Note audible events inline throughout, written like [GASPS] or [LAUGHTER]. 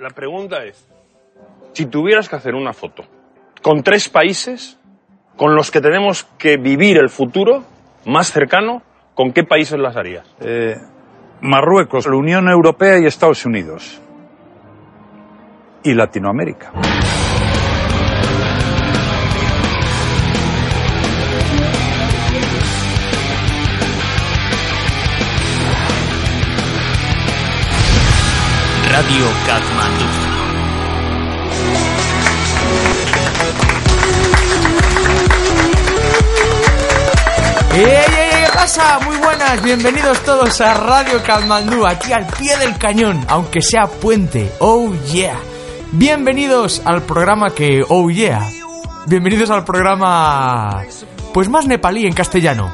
La pregunta es, si tuvieras que hacer una foto con tres países con los que tenemos que vivir el futuro más cercano, ¿con qué países las harías? Eh, Marruecos, la Unión Europea y Estados Unidos. Y Latinoamérica. Radio Katmandú. ¡Ey, ey, ey! ¿Qué pasa? Muy buenas, bienvenidos todos a Radio Kalmandú, aquí al pie del cañón, aunque sea puente. ¡Oh, yeah! Bienvenidos al programa que, oh, yeah. Bienvenidos al programa, pues más nepalí en castellano.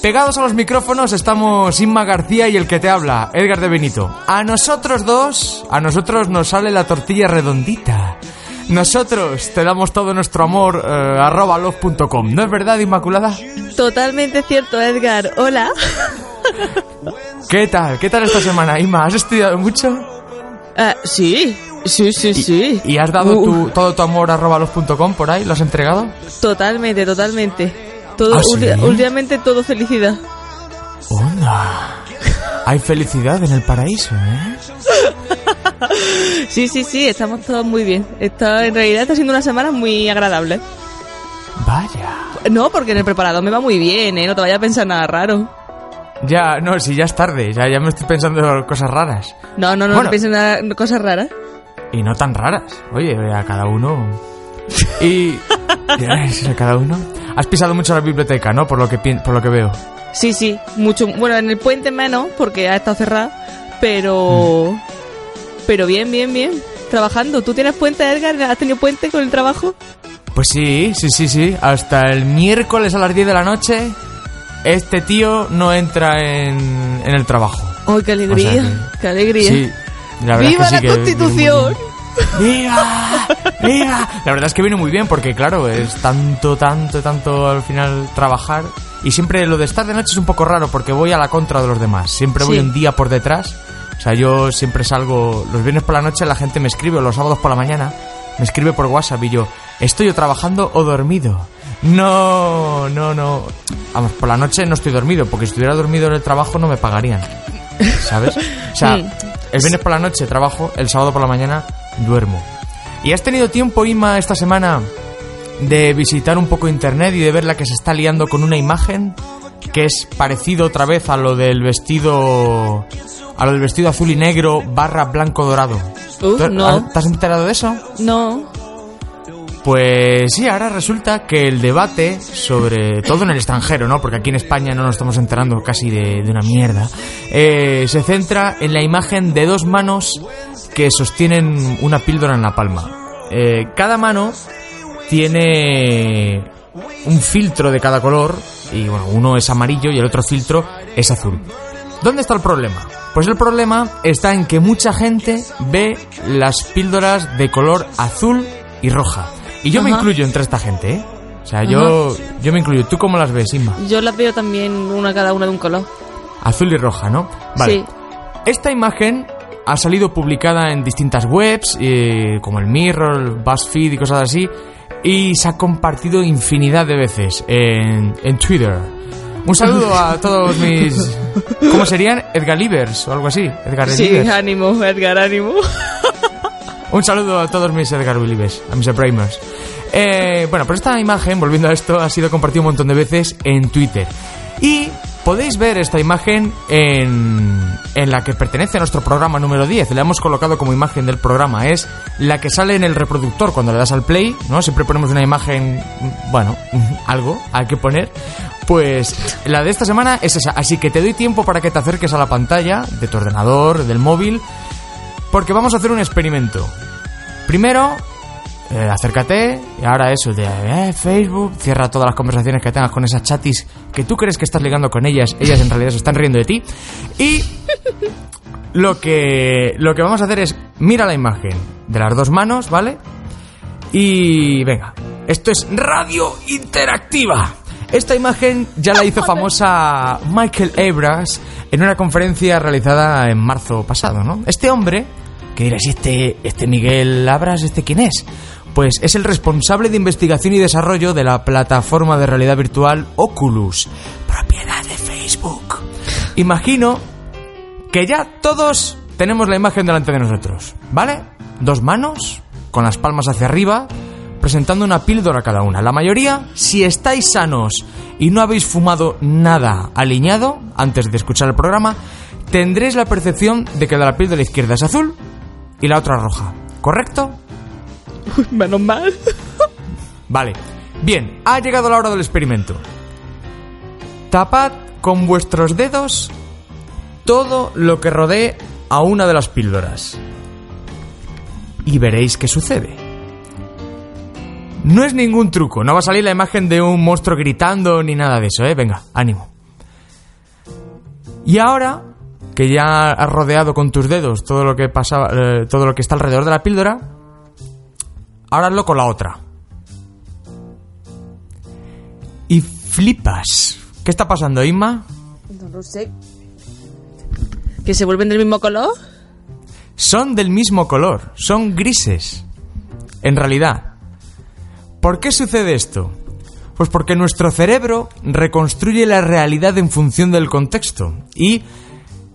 Pegados a los micrófonos estamos Inma García y el que te habla, Edgar de Benito. A nosotros dos, a nosotros nos sale la tortilla redondita. Nosotros te damos todo nuestro amor, eh, arroba love.com. ¿No es verdad, Inmaculada? Totalmente cierto, Edgar. Hola. ¿Qué tal? ¿Qué tal esta semana, Inma? ¿Has estudiado mucho? Ah, sí, sí, sí, sí. ¿Y has dado Uh, tu- todo tu amor a arroba love.com por ahí? ¿Lo has entregado? Totalmente, totalmente. Todo, ¿Ah, sí? últimamente todo felicidad. ¡Onda! Hay felicidad en el paraíso, ¿eh? Sí, sí, sí, estamos todos muy bien. Está, en realidad está siendo una semana muy agradable. Vaya. No, porque en el preparado me va muy bien, ¿eh? No te vayas a pensar nada raro. Ya, no, si ya es tarde, ya, ya me estoy pensando cosas raras. No, no, no, Bueno. no pienses nada, cosas raras. Y no tan raras. Oye, a cada uno. Y. [LAUGHS] a cada uno. Has pisado mucho la biblioteca, ¿no? Por lo que, por lo que veo. Sí, sí, mucho. Bueno, en el puente menos, porque ha estado cerrada. Pero. Mm. Pero bien, bien, bien. Trabajando. ¿Tú tienes puente, Edgar? ¿Has tenido puente con el trabajo? Pues sí, sí, sí, sí. Hasta el miércoles a las 10 de la noche, este tío no entra en, en el trabajo. ¡Ay, qué alegría! O sea que- ¡Qué alegría! Sí, la ¡Viva es que la sí Constitución! ¡Viva! ¡Viva! La verdad es que viene muy bien porque, claro, es tanto, tanto, tanto al final trabajar. Y siempre lo de estar de noche es un poco raro porque voy a la contra de los demás. Siempre voy Sí. un día por detrás. O sea, yo siempre salgo los viernes por la noche, la gente me escribe, o los sábados por la mañana, me escribe por WhatsApp y yo, ¿estoy o trabajando o dormido? No, no, no. Vamos, por la noche no estoy dormido, porque si estuviera dormido en el trabajo no me pagarían. ¿Sabes? O sea, [LAUGHS] el viernes por la noche trabajo, el sábado por la mañana duermo. ¿Y has tenido tiempo, Ima, esta semana de visitar un poco internet y de ver la que se está liando con una imagen que es parecido otra vez a lo del vestido a lo del vestido azul y negro barra blanco dorado? Uh, ¿Tú- no. ¿Te has enterado de eso? No. Pues sí, ahora resulta que el debate sobre todo en el extranjero, ¿no? Porque aquí en España no nos estamos enterando casi de, de una mierda. eh, se centra en la imagen de dos manos que sostienen una píldora en la palma. Eh, cada mano tiene un filtro de cada color y bueno, uno es amarillo y el otro filtro es azul. ¿Dónde está el problema? Pues el problema está en que mucha gente ve las píldoras de color azul y roja. Y yo me incluyo entre esta gente, ¿eh? O sea, yo, yo me incluyo. ¿Tú cómo las ves, Inma? Yo las veo también una cada una de un color. Azul y roja, ¿no? Vale. Sí. Esta imagen ha salido publicada en distintas webs, eh, como el Mirror, el BuzzFeed y cosas así, y se ha compartido infinidad de veces en, en Twitter. Un saludo a todos mis... ¿Cómo serían? Edgar Livers o algo así. Edgar Sí, Livers. ánimo, Edgar, ánimo. Un saludo a todos mis Edgar Believers, a mis Bramers. Eh, bueno, pues esta imagen, volviendo a esto, ha sido compartida un montón de veces en Twitter. Y podéis ver esta imagen en, en la que pertenece a nuestro programa número 10. La hemos colocado como imagen del programa. Es la que sale en el reproductor cuando le das al play, ¿no? Siempre ponemos una imagen, bueno, [LAUGHS] algo hay que poner. Pues la de esta semana es esa. Así que te doy tiempo para que te acerques a la pantalla de tu ordenador, del móvil, porque vamos a hacer un experimento. Primero, eh, acércate y ahora eso de eh, Facebook, cierra todas las conversaciones que tengas con esas chatis que tú crees que estás ligando con ellas, ellas en realidad se están riendo de ti. Y lo que, lo que vamos a hacer es, mira la imagen de las dos manos, ¿vale? Y venga, esto es radio interactiva. Esta imagen ya la hizo famosa Michael Abrams en una conferencia realizada en marzo pasado, ¿no? Este hombre, que dirás, ¿y este, este Miguel Abras, este quién es? Pues es el responsable de investigación y desarrollo de la plataforma de realidad virtual Oculus, propiedad de Facebook. Imagino que ya todos tenemos la imagen delante de nosotros, ¿vale? Dos manos, con las palmas hacia arriba, presentando una píldora cada una. La mayoría, si estáis sanos y no habéis fumado nada aliñado antes de escuchar el programa, tendréis la percepción de que la piel de la izquierda es azul y la otra roja. ¿Correcto? Menos mal. Vale. Bien, ha llegado la hora del experimento. Tapad con vuestros dedos todo lo que rodee a una de las píldoras. Y veréis qué sucede. No es ningún truco, no va a salir la imagen de un monstruo gritando ni nada de eso, ¿eh? Venga, ánimo. Y ahora que ya has rodeado con tus dedos todo lo que pasa, eh, todo lo que está alrededor de la píldora, ahora hazlo con la otra. Y flipas. ¿Qué está pasando, Inma? No lo sé. ¿Que se vuelven del mismo color? Son del mismo color, son grises. En realidad. ¿Por qué sucede esto? Pues porque nuestro cerebro reconstruye la realidad en función del contexto. Y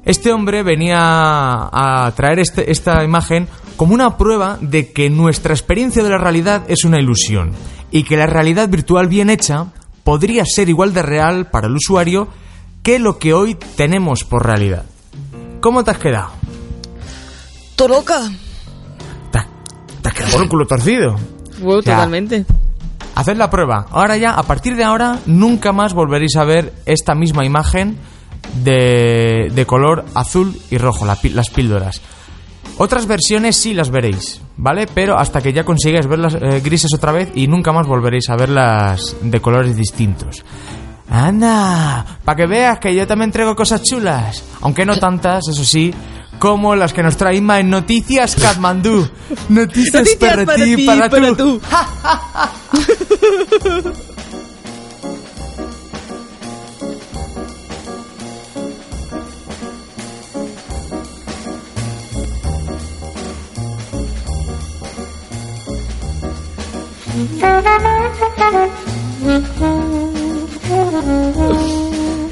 este hombre venía a traer este- esta imagen como una prueba de que nuestra experiencia de la realidad es una ilusión y que la realidad virtual bien hecha podría ser igual de real para el usuario que lo que hoy tenemos por realidad. ¿Cómo te has quedado? ¡Toroca! Te, has- te has quedado con el culo torcido. Wow, sea, totalmente. Haced la prueba. Ahora ya, a partir de ahora, nunca más volveréis a ver esta misma imagen de, de color azul y rojo, la las píldoras. Otras versiones sí las veréis, ¿vale? Pero hasta que ya consigáis verlas eh, grises otra vez y nunca más volveréis a verlas de colores distintos. Anda, para que veas que yo también traigo cosas chulas, aunque no tantas, eso sí, como las que nos trae Inma en Noticias Katmandú. [LAUGHS] Noticias, Noticias para, para ti, ti, para, para tú. tú. [LAUGHS]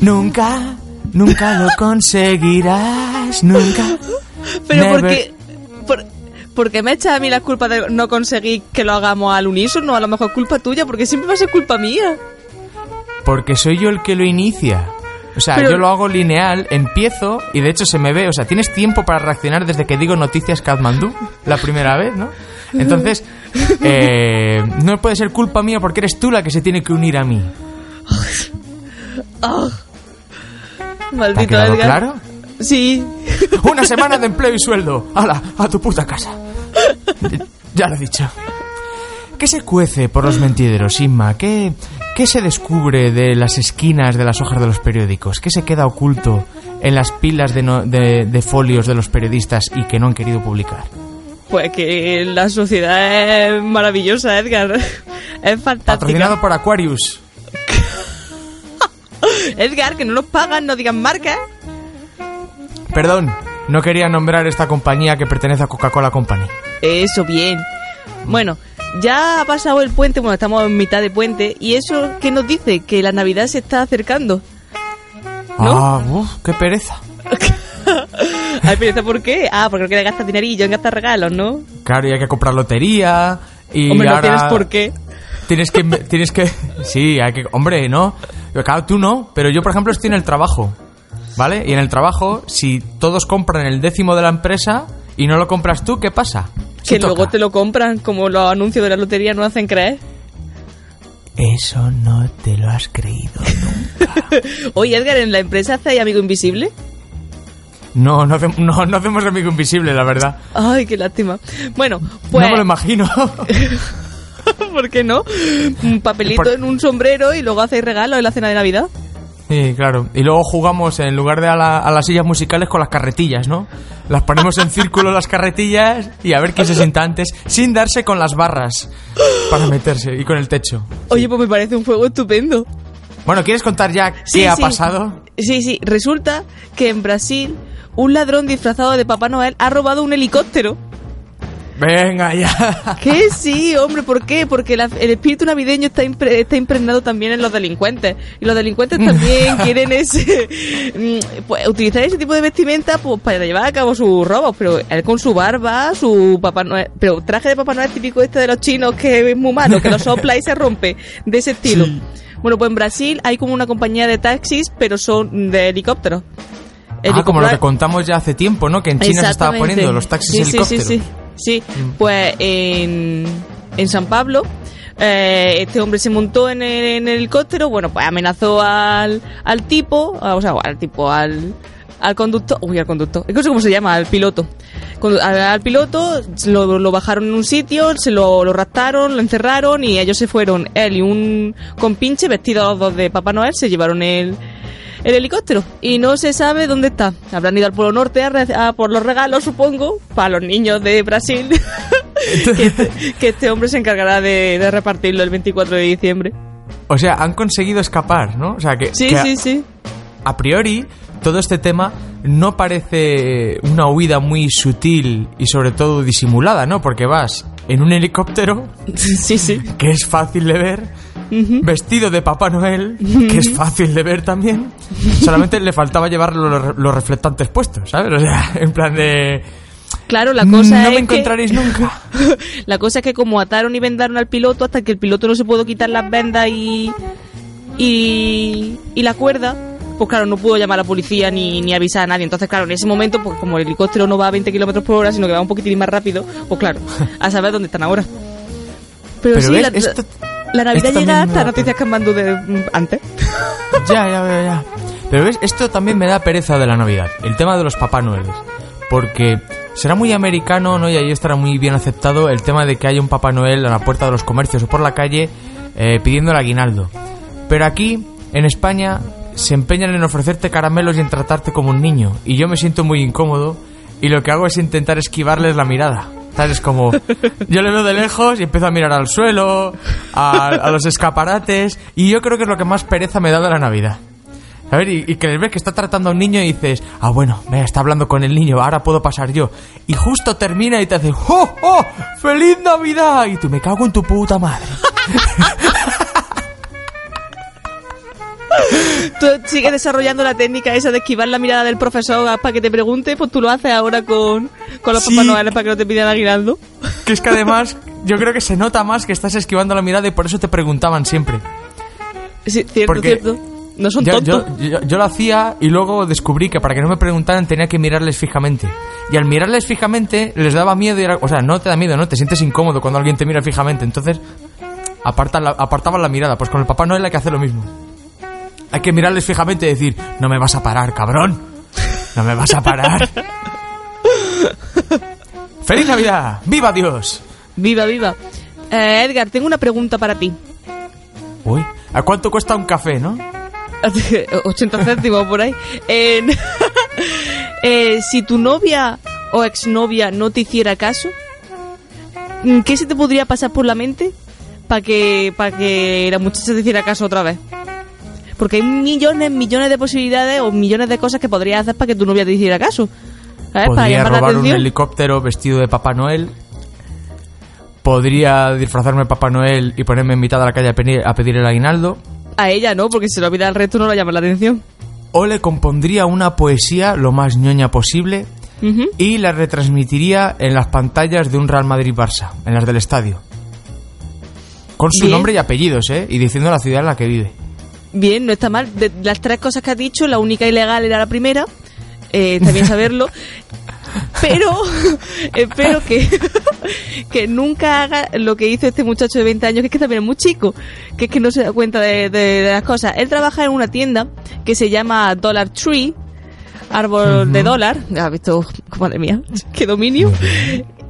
Nunca, nunca lo conseguirás, nunca. Pero Never. porque... Por, porque me echa a mí la culpa de no conseguir que lo hagamos al unísono, a lo mejor culpa tuya, porque siempre va a ser culpa mía. Porque soy yo el que lo inicia. O sea, Pero- yo lo hago lineal, empiezo y de hecho se me ve. O sea, tienes tiempo para reaccionar desde que digo noticias Kathmandú la primera vez, ¿no? Entonces, [LAUGHS] eh, no puede ser culpa mía porque eres tú la que se tiene que unir a mí. ¿Te ha Maldito quedado Edgar. claro? Sí. Una semana de empleo y sueldo. ¡Hala! A tu puta casa. Ya lo he dicho. ¿Qué se cuece por los mentideros, Inma? ¿Qué, ¿Qué se descubre de las esquinas de las hojas de los periódicos? ¿Qué se queda oculto en las pilas de, no- de- de folios de los periodistas y que no han querido publicar? Pues que la sociedad es maravillosa, Edgar. Es fantástica. Patrocinado por Aquarius. [LAUGHS] Edgar, que no nos pagan, no digan marcas. Perdón, no quería nombrar esta compañía que pertenece a Coca-Cola Company. Eso, bien. Bueno, ya ha pasado el puente, bueno, estamos en mitad de puente, y eso, ¿qué nos dice? Que la Navidad se está acercando. ¿No? Ah, uf, qué pereza. [LAUGHS] Ay, pero ¿por qué? Ah, porque no quiere gastar dinerillo en gastar regalos, ¿no? Claro, y hay que comprar lotería. Y Hombre, no tienes por qué. Tienes que, tienes que, sí, hay que, hombre, ¿no? Claro, tú no, pero yo, por ejemplo, estoy en el trabajo, ¿vale? Y en el trabajo, si todos compran el décimo de la empresa y no lo compras tú, ¿qué pasa? Que luego te lo compran, como los anuncios de la lotería no hacen creer. Eso no te lo has creído [LAUGHS] nunca. Oye, Edgar, ¿en la empresa hace amigo invisible? No, no, hacemos- no, no hacemos amigo invisible, la verdad. Ay, qué lástima. Bueno, pues... No me lo imagino. [LAUGHS] ¿Por qué no? Un papelito Por- en un sombrero y luego hacéis regalos en la cena de Navidad. Sí, claro. Y luego jugamos en lugar de a, la- a las sillas musicales con las carretillas, ¿no? Las ponemos en círculo las carretillas y a ver quién se sienta antes, sin darse con las barras para meterse y con el techo. Oye, pues me parece un juego estupendo. Bueno, ¿quieres contar ya qué Sí, ha sí. pasado? Sí, sí, resulta que en Brasil un ladrón disfrazado de Papá Noel ha robado un helicóptero. Venga, ya. ¿Qué? Sí, hombre, ¿por qué? Porque la- el espíritu navideño está, impre- está impregnado también en los delincuentes. Y los delincuentes también [LAUGHS] quieren ese, mm, pues, utilizar ese tipo de vestimenta pues, para llevar a cabo sus robos. Pero él con su barba, su Papá Noel. Pero traje de Papá Noel típico este de los chinos que es muy malo, que lo sopla y se rompe. De ese estilo. Bueno, pues en Brasil hay como una compañía de taxis, pero son de helicópteros. Ah, como lo que contamos ya hace tiempo, ¿no? Que en China se estaba poniendo los taxis sí, sí, helicópteros. Mm. Sí, sí, sí. Pues en, en San Pablo, eh, este hombre se montó en el, helicóptero, bueno, pues amenazó al, al tipo, a- o sea, al tipo, al, al conductor, uy, al conductor, cómo se llama, al piloto. Al, al piloto lo, lo bajaron en un sitio, se lo, lo raptaron, lo encerraron y ellos se fueron, él y un compinche vestidos los dos de Papá Noel, se llevaron el, el helicóptero y no se sabe dónde está. Habrán ido al Polo Norte a, a por los regalos, supongo, para los niños de Brasil. [LAUGHS] que, este, que este hombre se encargará de, de repartirlo el 24 de diciembre. O sea, han conseguido escapar, ¿no? O sea, que, Sí, que sí, sí. a priori todo este tema no parece una huida muy sutil y sobre todo disimulada, ¿no? Porque vas en un helicóptero, [LAUGHS] Sí, sí. que es fácil de ver, vestido de Papá Noel, que es fácil de ver también. [LAUGHS] Solamente le faltaba llevar los, los reflectantes puestos, ¿sabes? O sea, en plan de... Claro, la cosa no es me encontraréis que, nunca. [LAUGHS] La cosa es que como ataron y vendaron al piloto hasta que el piloto no se pudo quitar las vendas y y, y la cuerda, pues claro, no pudo llamar a la policía ni, ni avisar a nadie. Entonces, claro, en ese momento, pues como el helicóptero no va a 20 kilómetros por hora, sino que va un poquitín más rápido, pues claro, [LAUGHS] a saber dónde están ahora. Pero, Pero sí, ves, la, esto- la Navidad esto llega hasta noticias que mandó de mm, antes. [LAUGHS] Ya, ya, ya, ya. Pero ves, esto también me da pereza de la Navidad, el tema de los Papá Noeles. Porque será muy americano, ¿no? Y ahí estará muy bien aceptado el tema de que haya un Papá Noel a la puerta de los comercios o por la calle eh, pidiendo el aguinaldo. Pero aquí, en España, se empeñan en ofrecerte caramelos y en tratarte como un niño. Y yo me siento muy incómodo y lo que hago es intentar esquivarles la mirada. ¿Sabes? Como yo le veo de lejos y empiezo a mirar al suelo, a, a los escaparates, y yo creo que es lo que más pereza me da de la Navidad. A ver, y, y que ves que está tratando a un niño y dices, ah, bueno, venga, está hablando con el niño, ahora puedo pasar yo. Y justo termina y te hace, ¡oh, oh! ¡Feliz Navidad! Y tú me cago en tu puta madre. [LAUGHS] [LAUGHS] Tú sigues desarrollando la técnica esa de esquivar la mirada del profesor para que te pregunte, pues tú lo haces ahora con, con los Sí. Papá Noel para que no te pidan aguinaldo. Que es que además, yo creo que se nota más que estás esquivando la mirada y por eso te preguntaban siempre. Sí, cierto, Porque cierto. No son Yo, tontos. yo, yo- yo lo hacía y luego descubrí que para que no me preguntaran tenía que mirarles fijamente. Y al mirarles fijamente les daba miedo y era, o sea, no te da miedo, ¿no? Te sientes incómodo cuando alguien te mira fijamente. Entonces, apartan la, apartaban la mirada. Pues con el Papá Noel hay que hacer lo mismo. Hay que mirarles fijamente y decir, no me vas a parar, cabrón. No me vas a parar. [LAUGHS] ¡Feliz Navidad! ¡Viva Dios! Viva, viva. Eh, Edgar, tengo una pregunta para ti. Uy, ¿a cuánto cuesta un café, no? [LAUGHS] 80 céntimos por ahí. [LAUGHS] Eh, si tu novia o exnovia no te hiciera caso, ¿qué se te podría pasar por la mente para que, para que la muchacha te hiciera caso otra vez? Porque hay millones, millones de posibilidades o millones de cosas que podrías hacer para que tu novia te hiciera caso. ¿Sabes? Para Podría la robar un helicóptero vestido de Papá Noel. Podría disfrazarme de Papá Noel y ponerme en mitad de la calle a pedir, a pedir el aguinaldo. A ella no, porque si se lo olvida al resto no le llama la atención. O le compondría una poesía lo más ñoña posible y la retransmitiría en las pantallas de un Real Madrid-Barça, en las del estadio. Con su Bien. nombre y apellidos, ¿eh? Y diciendo la ciudad en la que vive. Bien, no está mal. De las tres cosas que has dicho, la única ilegal era la primera. Eh, está bien saberlo. [LAUGHS] Pero espero que, que nunca haga lo que hizo este muchacho de 20 años, que es que también es muy chico, que es que no se da cuenta de, de- de las cosas. Él trabaja en una tienda que se llama Dollar Tree, árbol de dólar. ¿Has visto? Madre mía, qué dominio.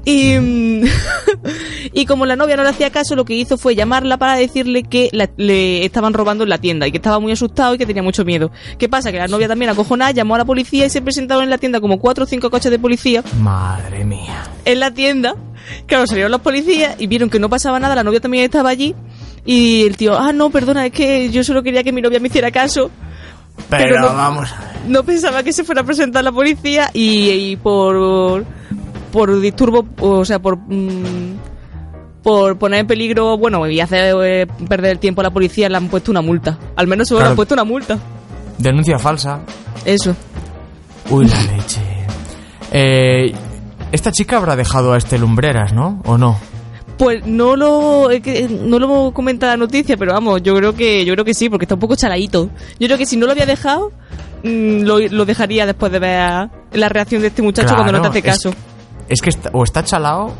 Y, [LAUGHS] y como la novia no le hacía caso, lo que hizo fue llamarla para decirle que la- le estaban robando en la tienda y que estaba muy asustado y que tenía mucho miedo. ¿Qué pasa? Que la novia también acojonada llamó a la policía y se presentaron en la tienda como cuatro o cinco coches de policía Madre mía. en la tienda. Claro, salieron los policías y vieron que no pasaba nada, la novia también estaba allí. Y el tío, ah, no, perdona, es que yo solo quería que mi novia me hiciera caso. Pero, Pero no- vamos a ver. No pensaba que se fuera a presentar la policía y, y por por disturbo, o sea, por mm, por poner en peligro, bueno, y hacer eh, perder el tiempo a la policía, le han puesto una multa. Al menos solo le han puesto una multa. Denuncia falsa. Eso. Uy, la leche. Eh, esta chica habrá dejado a este lumbreras, ¿no? ¿O no? Pues no lo no lo comenta la noticia, pero vamos, yo creo que yo creo que sí, porque está un poco chaladito. Yo creo que si no lo había dejado mm, lo, lo dejaría después de ver la reacción de este muchacho cuando no te hace caso. Es, que está- o está chalado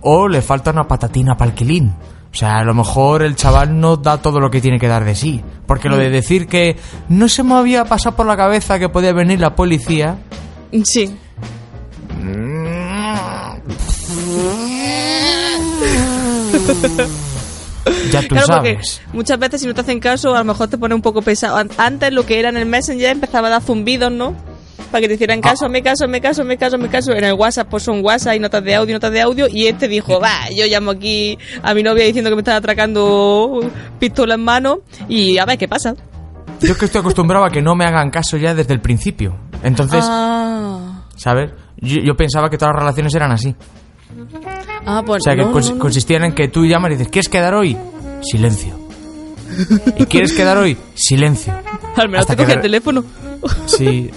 o le falta una patatina para el quilín. O sea, a lo mejor el chaval no da todo lo que tiene que dar de sí. Porque Mm. lo de decir que no se me había pasado por la cabeza que podía venir la policía. Sí. Ya tú Claro, porque sabes. muchas veces si no te hacen caso, a lo mejor te pone un poco pesado. An- Antes lo que era en el Messenger empezaba a dar zumbidos, ¿no? Para que te hicieran caso, me caso, me caso, me caso, me caso. En el WhatsApp pues son WhatsApp y notas de audio, notas de audio. Y este dijo, va, yo llamo aquí a mi novia diciendo que me están atracando pistola en mano y a ver qué pasa. Yo que estoy acostumbrado a que no me hagan caso ya desde el principio. Entonces, ah, ¿sabes? Yo, yo pensaba que todas las relaciones eran así. ah, pues O sea, que no, no, cons- no, no. consistían en que tú llamas y dices, ¿quieres quedar hoy? Silencio. ¿Y quieres quedar hoy? Silencio. Al menos hasta te coge el teléfono. Sí,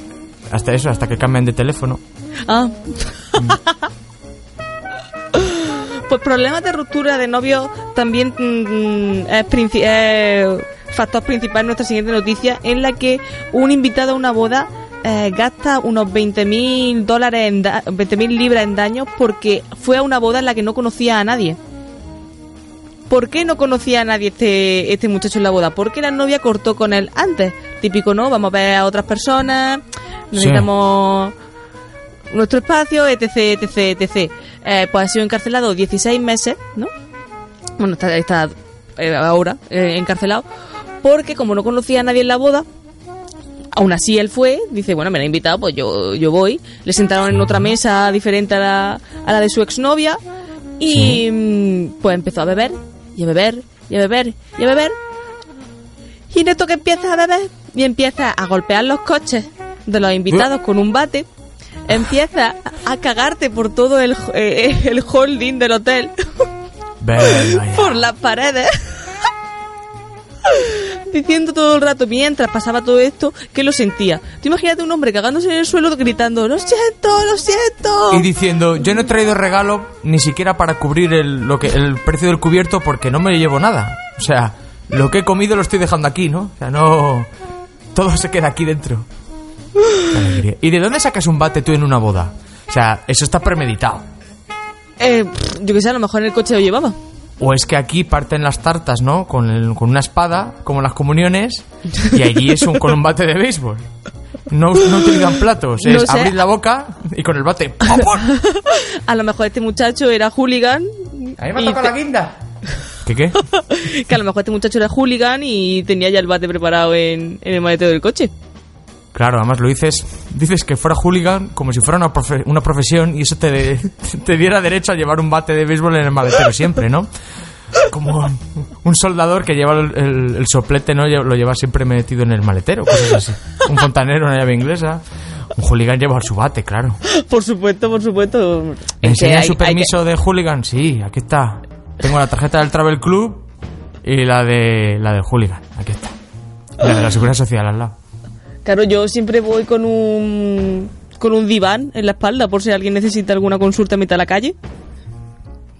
hasta eso, hasta que cambien de teléfono. Ah. pues problemas de ruptura de novio también mm, es, princi- factor principal en nuestra siguiente noticia, en la que un invitado a una boda eh, gasta unos 20.000 dólares, en da- 20.000 libras en daños porque fue a una boda en la que no conocía a nadie. ¿Por qué no conocía a nadie este, este muchacho en la boda? Porque la novia cortó con él antes. Típico, ¿no? Vamos a ver a otras personas, necesitamos nuestro espacio, etc, etc, etc. Eh, pues ha sido encarcelado 16 meses, ¿no? Bueno, está, está eh, ahora eh, encarcelado, porque como no conocía a nadie en la boda, aún así él fue, dice, bueno, me han invitado, pues yo, yo voy. Le sentaron en otra mesa diferente a la, a la de su exnovia y mm, pues empezó a beber, y a beber, y a beber, y a beber. Y en esto que empieza a beber y empieza a golpear los coches de los invitados con un bate, empieza a cagarte por todo el, eh, el holding del hotel, por las paredes. Diciendo todo el rato, mientras pasaba todo esto, que lo sentía. Tú imagínate un hombre cagándose en el suelo gritando, lo siento, lo siento. Y diciendo, yo no he traído regalo ni siquiera para cubrir el, lo que, el precio del cubierto porque no me llevo nada. O sea, lo que he comido lo estoy dejando aquí, ¿no? O sea, no... Todo se queda aquí dentro. Qué. ¿Y de dónde sacas un bate tú en una boda? O sea, eso está premeditado. Eh, yo que sé, a lo mejor en el coche lo llevaba. O es que aquí parten las tartas, ¿no? Con, el- con una espada, como las comuniones, y allí es un, con un bate de béisbol. No, no utilizan platos, No es sé. abrir la boca y con el bate. ¡pum, pum! [LAUGHS] A lo mejor este muchacho era hooligan. A mí me y toca te- la guinda. ¿Qué qué? [LAUGHS] Que a lo mejor este muchacho era hooligan y tenía ya el bate preparado en, en el maletero del coche. Claro, además lo dices, dices que fuera hooligan como si fuera una, profe- una profesión y eso te, [LAUGHS] te diera derecho a llevar un bate de béisbol en el maletero siempre, ¿no? Como un soldador que lleva el, el- el soplete, ¿no? Lo lleva siempre metido en el maletero, cosas así. Un fontanero, una llave inglesa. Un hooligan lleva su bate, claro. Por supuesto, por supuesto. ¿Enseña su que- permiso de hooligan? Sí, aquí está. Tengo la tarjeta del Travel Club y la de la del hooligan. Aquí está. La de la Seguridad Social al lado. Claro, yo siempre voy con un con un diván en la espalda por si alguien necesita alguna consulta a mitad de la calle.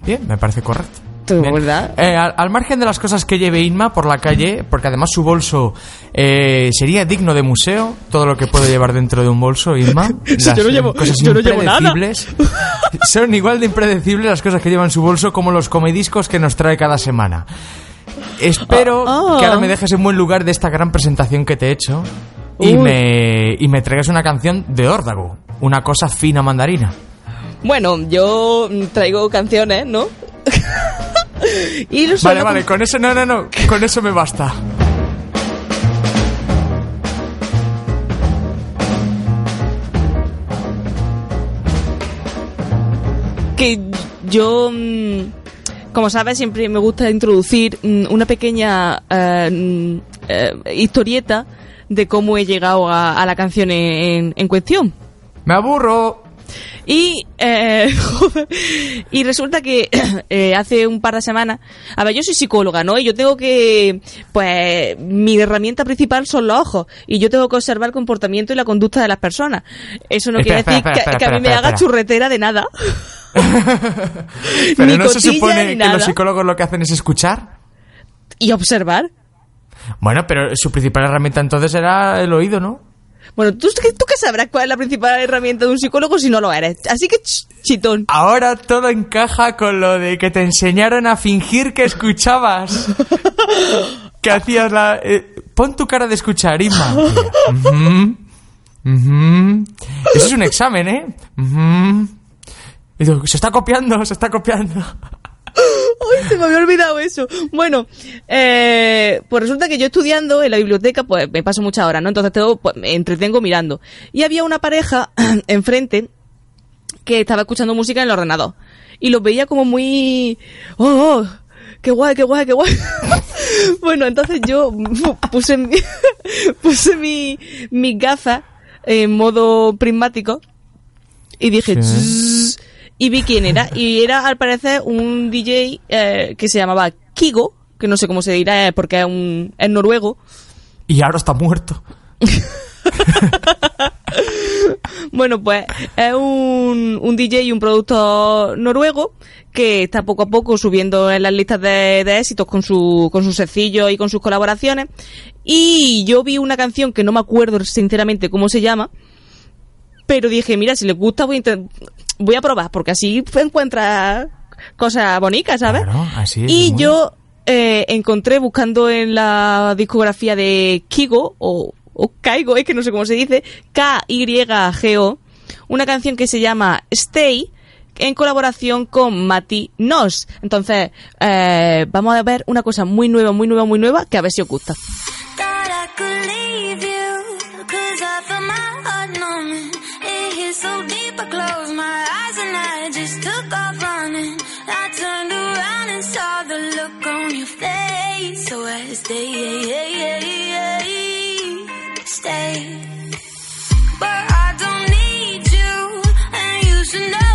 Bien, me parece correcto. ¿verdad? Eh, al, al margen de las cosas que lleve Inma por la calle, porque además su bolso eh, sería digno de museo, todo lo que puede llevar dentro de un bolso, Inma. [LAUGHS] Si las yo no llevo- cosas yo no llevo nada. impredecibles. [LAUGHS] Son igual de impredecibles las cosas que lleva en su bolso como los comediscos que nos trae cada semana. Espero Ah, ah. que ahora me dejes en buen lugar de esta gran presentación que te he hecho. Y Uy. me, y me traigas una canción de órdago, una cosa fina mandarina. Bueno, yo traigo canciones, ¿no? [LAUGHS] y lo Vale, vale, con eso, no, no, no, con eso me basta. que yo, mm, como sabes, siempre me gusta introducir mm, una pequeña eh, mm, eh, historieta de cómo he llegado a, a la canción en, en cuestión. Me aburro. Y, eh, [LAUGHS] joder, y resulta que [CLEARS THROAT] eh, hace un par de semanas, a ver, yo soy psicóloga, ¿no? Y yo tengo que, pues, mi herramienta principal son los ojos. Y yo tengo que observar el comportamiento y la conducta de las personas. Eso no Espera, quiere decir espera, que, que a mí me haga churretera de nada. [LAUGHS] Pero Ni no se supone que nada. los psicólogos lo que hacen es escuchar. Y observar. Bueno, pero su principal herramienta entonces era el oído, ¿no? Bueno, ¿tú, tú qué sabrás cuál es la principal herramienta de un psicólogo si no lo eres? Así que, ch- chitón. Ahora todo encaja con lo de que te enseñaron a fingir que escuchabas. [LAUGHS] que hacías la... eh, pon tu cara de escuchar, Isma. [LAUGHS] Ujú, ujú. Eso es un examen, ¿eh? Y digo, se está copiando, se está copiando. Ay, se me había olvidado eso. Bueno, eh, pues resulta que yo estudiando en la biblioteca, pues me paso muchas horas, ¿no? Entonces tengo, pues, me entretengo mirando. Y había una pareja [CLEARS THROAT] enfrente que estaba escuchando música en el ordenador. Y los veía como muy... ¡Oh, oh! ¡Qué guay, qué guay, qué guay! [LAUGHS] bueno, entonces yo [LAUGHS] puse mi, [LAUGHS] puse mi, mis gafas en modo prismático y dije... Sí. Y vi quién era. Y era, al parecer, un DJ eh, que se llamaba Kigo, que no sé cómo se dirá eh, porque es, un, es noruego. Y ahora está muerto. [LAUGHS] Bueno, pues es un, un DJ y un productor noruego que está poco a poco subiendo en las listas de, de éxitos con su, con sus sencillos y con sus colaboraciones. Y yo vi una canción que no me acuerdo sinceramente cómo se llama, pero dije, mira, si les gusta voy a, intent- voy a probar, porque así encuentra cosas bonitas, ¿sabes? Claro, así es, y muy- yo eh, encontré buscando en la discografía de Kigo, o, o Kaigo, es que no sé cómo se dice, K-Y-G-O, una canción que se llama Stay, en colaboración con Mati Nos. Entonces, eh, vamos a ver una cosa muy nueva, muy nueva, muy nueva, que a ver si os gusta. So I stay, stay. But I don't need you, and you should know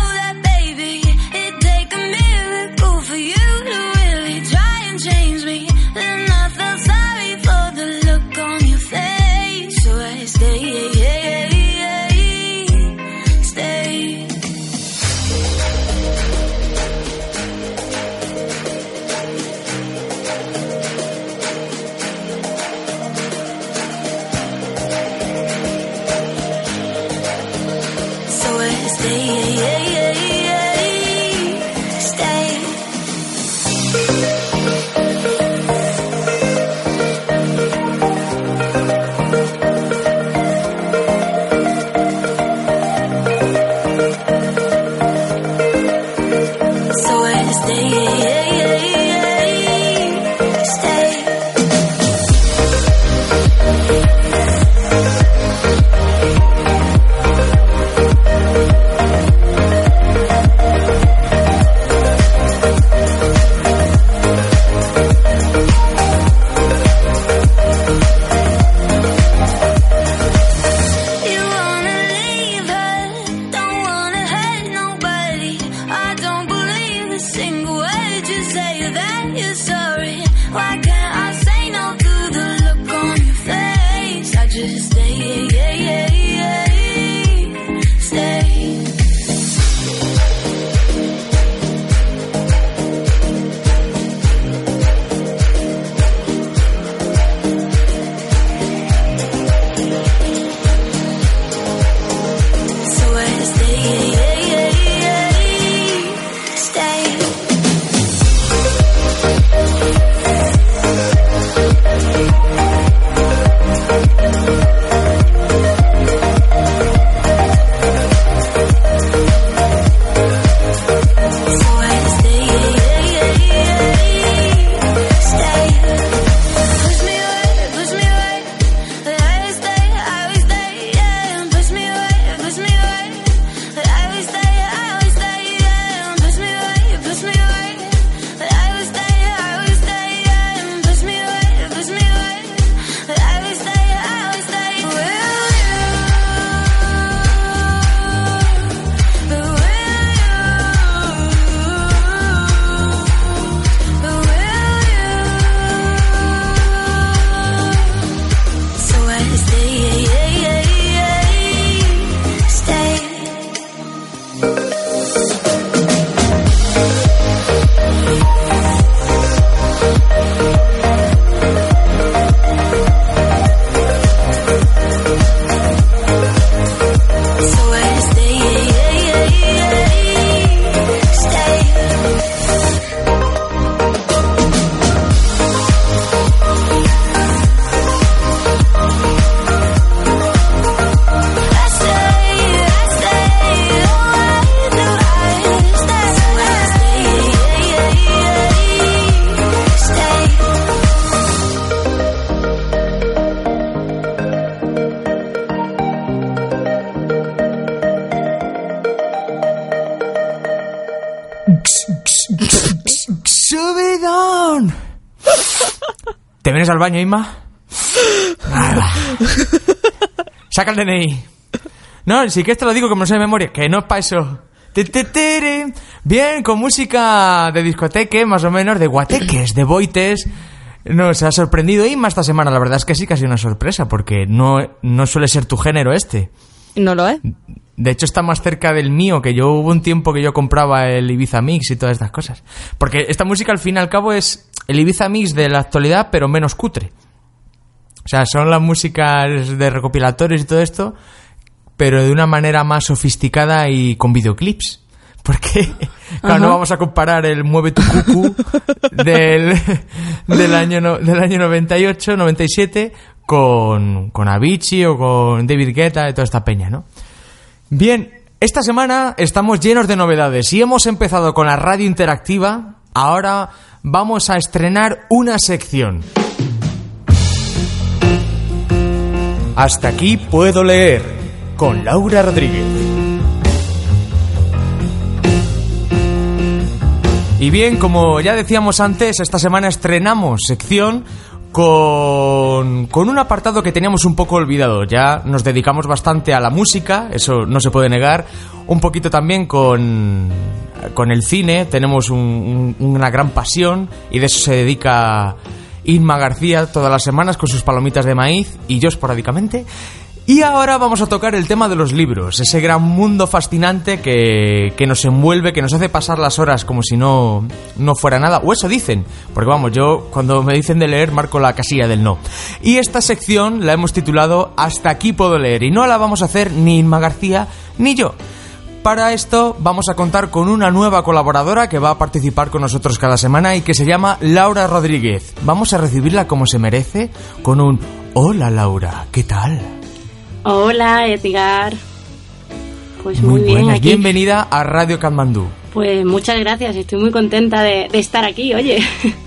¿Te vienes al baño, Inma? Nada. Saca el DNI. No, sí que te lo digo como no sé de memoria, que no es para eso. Te, te, tere. Bien, con música de discoteque, más o menos, de guateques, de boites. Nos ha sorprendido Inma esta semana, la verdad es que sí que ha sido una sorpresa, porque no, no suele ser tu género este. No lo es. De hecho, está más cerca del mío, que yo hubo un tiempo que yo compraba el Ibiza Mix y todas estas cosas. Porque esta música, al fin y al cabo, es el Ibiza Mix de la actualidad, pero menos cutre. O sea, son las músicas de recopilatorios y todo esto, pero de una manera más sofisticada y con videoclips. [LAUGHS] Porque, claro, no vamos a comparar el Mueve tu cucu [LAUGHS] del, del, año, no- del año 98, 97 con, con Avicii o con David Guetta y toda esta peña, ¿no? Bien, esta semana estamos llenos de novedades y hemos empezado con la radio interactiva. Ahora vamos a estrenar una sección. Hasta aquí puedo leer con Laura Rodríguez. Y bien, como ya decíamos antes, esta semana estrenamos sección con, con un apartado que teníamos un poco olvidado. Ya nos dedicamos bastante a la música, eso no se puede negar. Un poquito también con, con el cine, tenemos un- un- una gran pasión y de eso se dedica Inma García todas las semanas con sus palomitas de maíz y yo esporádicamente. Y ahora vamos a tocar el tema de los libros, ese gran mundo fascinante que, que nos envuelve, que nos hace pasar las horas como si no, no fuera nada. O eso dicen, porque vamos, yo cuando me dicen de leer marco la casilla del no. Y esta sección la hemos titulado Hasta aquí puedo leer y no la vamos a hacer ni Inma García ni yo. Para esto vamos a contar con una nueva colaboradora que va a participar con nosotros cada semana y que se llama Laura Rodríguez. Vamos a recibirla como se merece con un Hola Laura, ¿qué tal? Hola, Edgar. Pues muy, bien aquí. Bienvenida a Radio Katmandú. Pues muchas gracias, estoy muy contenta de, de estar aquí, oye. [LAUGHS]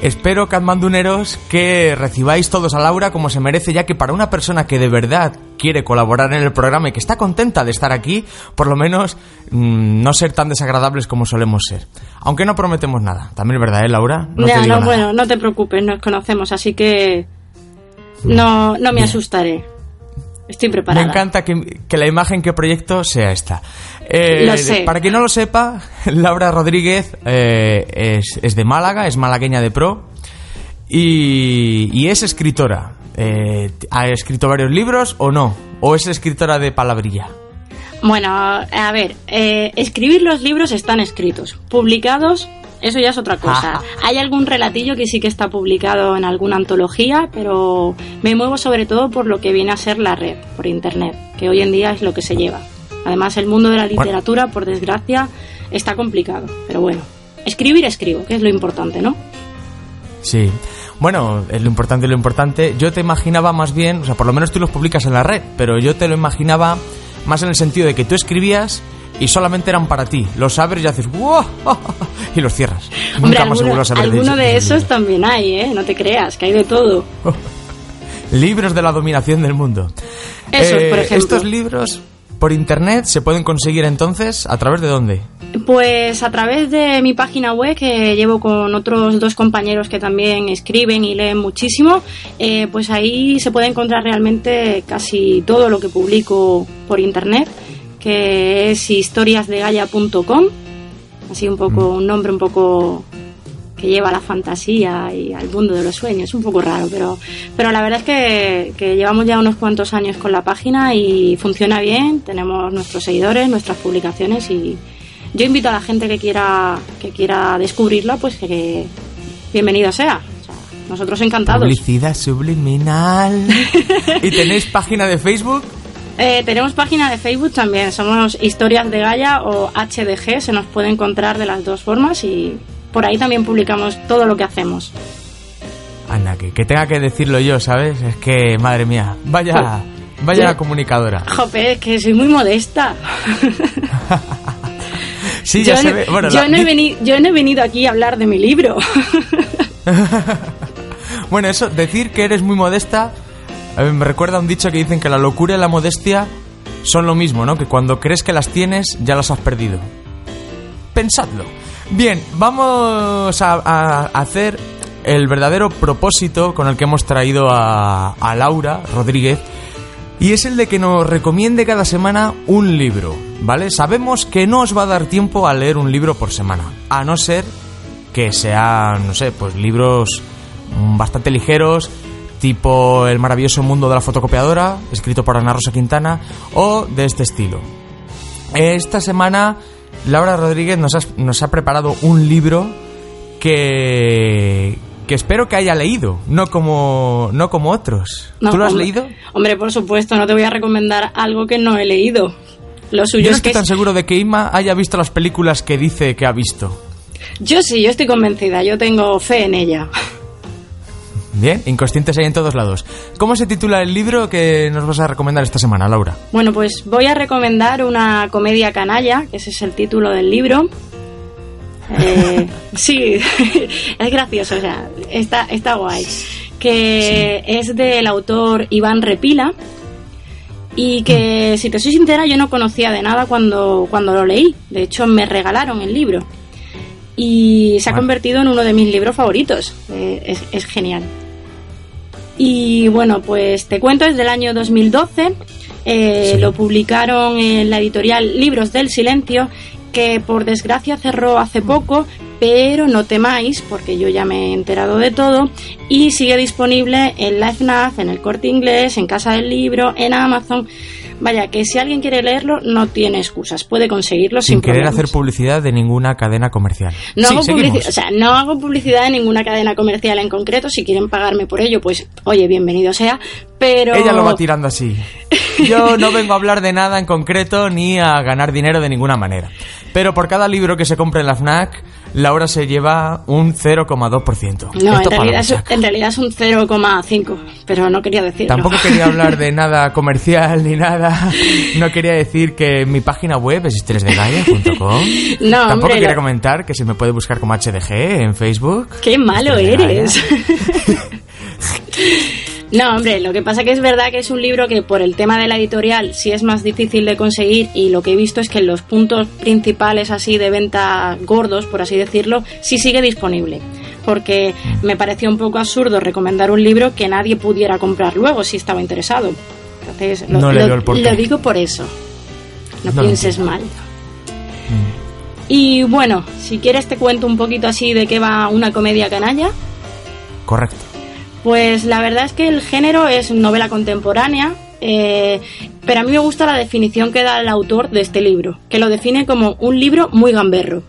Espero, Katmanduneros, que recibáis todos a Laura como se merece, ya que para una persona que de verdad quiere colaborar en el programa y que está contenta de estar aquí, por lo menos mm, no ser tan desagradables como solemos ser. Aunque no prometemos nada. También es verdad, ¿eh, Laura? No Ya, te no, bueno, no te preocupes, nos conocemos, así que no, no me asustaré. Estoy preparada. Me encanta que, que la imagen que proyecto sea esta. Eh, Lo sé. Para quien no lo sepa, [LAUGHS] Laura Rodríguez eh, es, es de Málaga, es malagueña de pro y, y es escritora. Eh, ¿Ha escrito varios libros o no? ¿O es escritora de palabrilla? Bueno, a ver, escribir los libros están escritos. Publicados, eso ya es otra cosa. Ajá. Hay algún relatillo que sí que está publicado en alguna antología, pero me muevo sobre todo por lo que viene a ser la red, por internet, que hoy en día es lo que se lleva. Además, el mundo de la literatura, por desgracia, está complicado. Pero bueno, escribir escribo, que es lo importante, ¿no? Sí. Bueno, es lo importante, lo importante. Yo te imaginaba más bien, o sea, por lo menos tú los publicas en la red, pero yo te lo imaginaba más en el sentido de que tú escribías y solamente eran para ti. Los abres y haces ¡wow! [LAUGHS] y los cierras. Hombre, Nunca más alguno, vuelvas a ver alguno de ese esos también hay, ¿eh? No te creas, que hay de todo. [LAUGHS] Libros de la dominación del mundo. Eh, Esos, por ejemplo. Estos libros por internet se pueden conseguir entonces a través de dónde? Pues a través de mi página web, que llevo con otros dos compañeros que también escriben y leen muchísimo, eh, pues ahí se puede encontrar realmente casi todo lo que publico por internet, que es historiasdegaya.com, así un poco, un nombre un poco que lleva a la fantasía y al mundo de los sueños, un poco raro, pero, pero la verdad es que, que llevamos ya unos cuantos años con la página y funciona bien, tenemos nuestros seguidores, nuestras publicaciones y yo invito a la gente que quiera, que quiera descubrirla, pues que bienvenido sea. O sea, nosotros encantados. Publicidad subliminal. [LAUGHS] ¿Y tenéis página de Facebook? Eh, tenemos página de Facebook también, somos Historias de Gaia o HDG, se nos puede encontrar de las dos formas y por ahí también publicamos todo lo que hacemos. Anda, que, que tenga que decirlo yo, ¿sabes? Es que, madre mía, vaya, vaya Yo- la comunicadora. Jope, es que soy muy modesta. [LAUGHS] Sí, ya yo, se no, ve. Bueno, yo la- no he veni- yo no he venido aquí a hablar de mi libro. [LAUGHS] Bueno, eso, decir que eres muy modesta, a me recuerda un dicho que dicen que la locura y la modestia son lo mismo, ¿no? Que cuando crees que las tienes, ya las has perdido. Pensadlo. Bien, vamos a, hacer el verdadero propósito con el que hemos traído a, a Laura Rodríguez y es el de que nos recomiende cada semana un libro, ¿vale? Sabemos que no os va a dar tiempo a leer un libro por semana, a no ser que sean, no sé, pues libros mm, bastante ligeros, tipo El maravilloso mundo de la fotocopiadora, escrito por Ana Rosa Quintana, o de este estilo. Esta semana Laura Rodríguez nos ha, nos ha preparado un libro que, que espero que haya leído, no como, no como otros. No, ¿Tú lo has hombre- leído? Hombre, por supuesto, no te voy a recomendar algo que no he leído. Lo suyo Yo no es estoy que tan es- seguro de que Inma haya visto las películas que dice que ha visto. Yo sí, yo estoy convencida, yo tengo fe en ella. Bien, inconscientes hay en todos lados. ¿Cómo se titula el libro que nos vas a recomendar esta semana, Laura? Bueno, pues voy a recomendar una comedia canalla, que ese es el título del libro. Eh, [LAUGHS] sí, [LAUGHS] es gracioso, o sea, está, está guay. Que es del autor Iván Repila. Y que, si te soy sincera, yo no conocía de nada cuando, cuando lo leí. De hecho, me regalaron el libro. Y se ha Bueno. convertido en uno de mis libros favoritos. Eh, es, es genial. Y bueno, pues te cuento, es del año 2012. eh, Sí. Lo publicaron en la editorial Libros del Silencio, que por desgracia cerró hace poco, pero no temáis, porque yo ya me he enterado de todo. Y sigue disponible en la FNAC, en el corte inglés, en Casa del Libro, en Amazon. Vaya, que si alguien quiere leerlo, no tiene excusas, puede conseguirlo sin, Sin querer problemas. hacer publicidad de ninguna cadena comercial. No, Sí, hago publici- o sea, no hago publicidad de ninguna cadena comercial en concreto. Si quieren pagarme por ello, pues oye, bienvenido sea. Pero Ella lo va tirando así. [LAUGHS] Yo no vengo a hablar de nada en concreto ni a ganar dinero de ninguna manera. Pero por cada libro que se compre en la FNAC, Laura se lleva un 0,2%. No, en Esto para realidad, es, en realidad es un 0,5, pero no quería decirlo. Tampoco quería [LAUGHS] hablar de nada comercial ni nada. No quería decir que mi página web es historiasdegaya.com. No, Tampoco hombre, quería comentar que se me puede buscar como HDG en Facebook. ¡Qué malo eres! [LAUGHS] No, hombre, lo que pasa que es verdad que es un libro que por el tema de la editorial sí es más difícil de conseguir y lo que he visto es que en los puntos principales así de venta gordos, por así decirlo, sí sigue disponible. Porque me pareció un poco absurdo recomendar un libro que nadie pudiera comprar luego si estaba interesado. Entonces, lo, No le lo- digo por eso. No, pienses mal. Y bueno, si quieres te cuento un poquito así de qué va una comedia canalla. Correcto. Pues la verdad es que el género es novela contemporánea, eh, pero a mí me gusta la definición que da el autor de este libro, que lo define como un libro muy gamberro.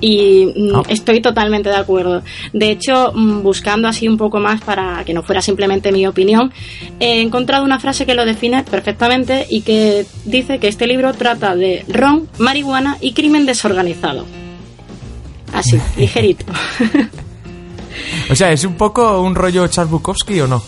Y mm, Ah. estoy totalmente de acuerdo. De hecho, mm, buscando así un poco más para que no fuera simplemente mi opinión, he encontrado una frase que lo define perfectamente y que dice que este libro trata de ron, marihuana y crimen desorganizado. Así, [LAUGHS] ligerito. [LAUGHS] O sea, ¿es un poco un rollo Charles o no?